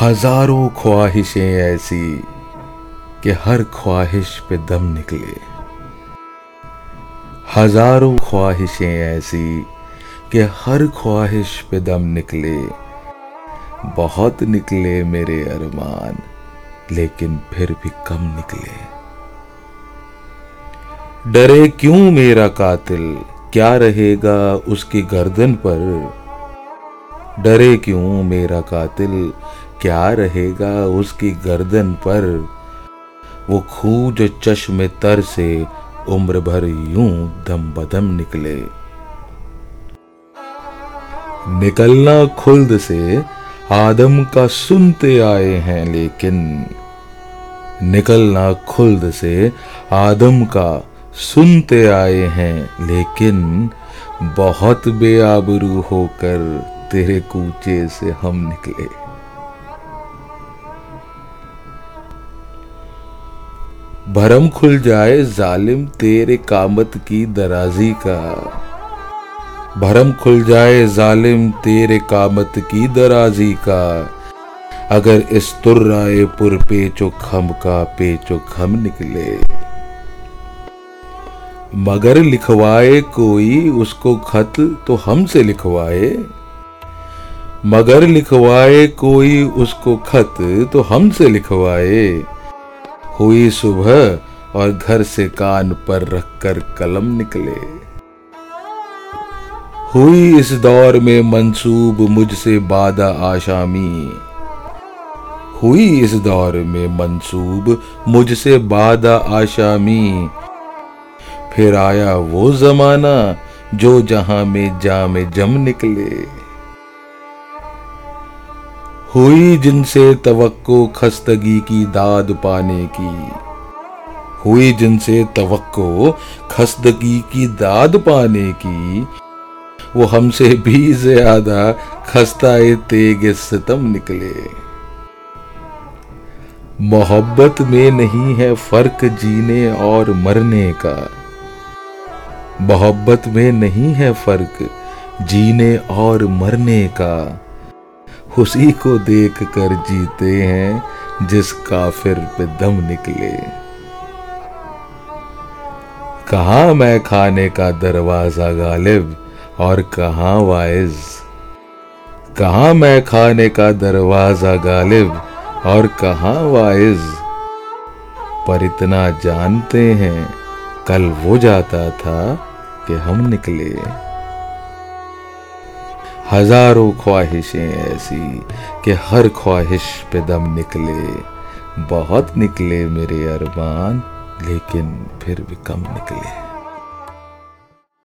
हज़ारों ख्वाहिशें ऐसी कि हर ख्वाहिश पे दम निकले। हज़ारों ख्वाहिशें ऐसी कि हर ख्वाहिश पे दम निकले। बहुत निकले मेरे अरमान, लेकिन फिर भी कम निकले। डरे क्यों मेरा कातिल? क्या रहेगा उसकी गर्दन पर? डरे क्यों मेरा कातिल? क्या रहेगा उसकी गर्दन पर? वो खूह जो चश्म तर से उम्र भर यूँ दम बदम निकले। निकलना खुल्द से आदम का सुनते आए हैं लेकिन निकलना खुल्द से आदम का सुनते आए हैं लेकिन बहुत बेआबरू होकर तेरे कूचे से हम निकले। भरम खुल जाए जालिम तेरे कामत की दराजी का। भरम खुल जाए जालिम तेरे कामत की दराजी का। अगर इस तुर्राए पुर पेचो खम का पेचो खम निकले। मगर लिखवाए कोई उसको खत तो हमसे लिखवाए। मगर लिखवाए कोई उसको खत तो हमसे लिखवाए। हुई सुबह और घर से कान पर रखकर कलम निकले। हुई इस दौर में मंसूब मुझसे बादा आशामी। हुई इस दौर में मंसूब मुझसे बादा आशामी। फिर आया वो जमाना जो जहाँ में जा में जम निकले। हुई जिनसे तवक्को खस्तगी की दाद पाने की। हुई जिनसे तवक्को खस्तगी की दाद पाने की। वो हमसे भी ज़्यादा खस्ता तेग सितम निकले। मोहब्बत में नहीं है फ़र्क जीने और मरने का। मोहब्बत में नहीं है फ़र्क जीने और मरने का। उसी को देख कर जीते हैं जिस काफिर पे दम निकले। कहा मैं खाने का दरवाज़ा गालिब और कहा वाइज? कहा मैं खाने का दरवाज़ा गालिब और कहा वाइज? पर इतना जानते हैं, कल वो जाता था कि हम निकले। हज़ारों ख्वाहिशें ऐसी कि हर ख्वाहिश पे दम निकले, बहुत निकले मेरे अरमान, लेकिन फिर भी कम निकले।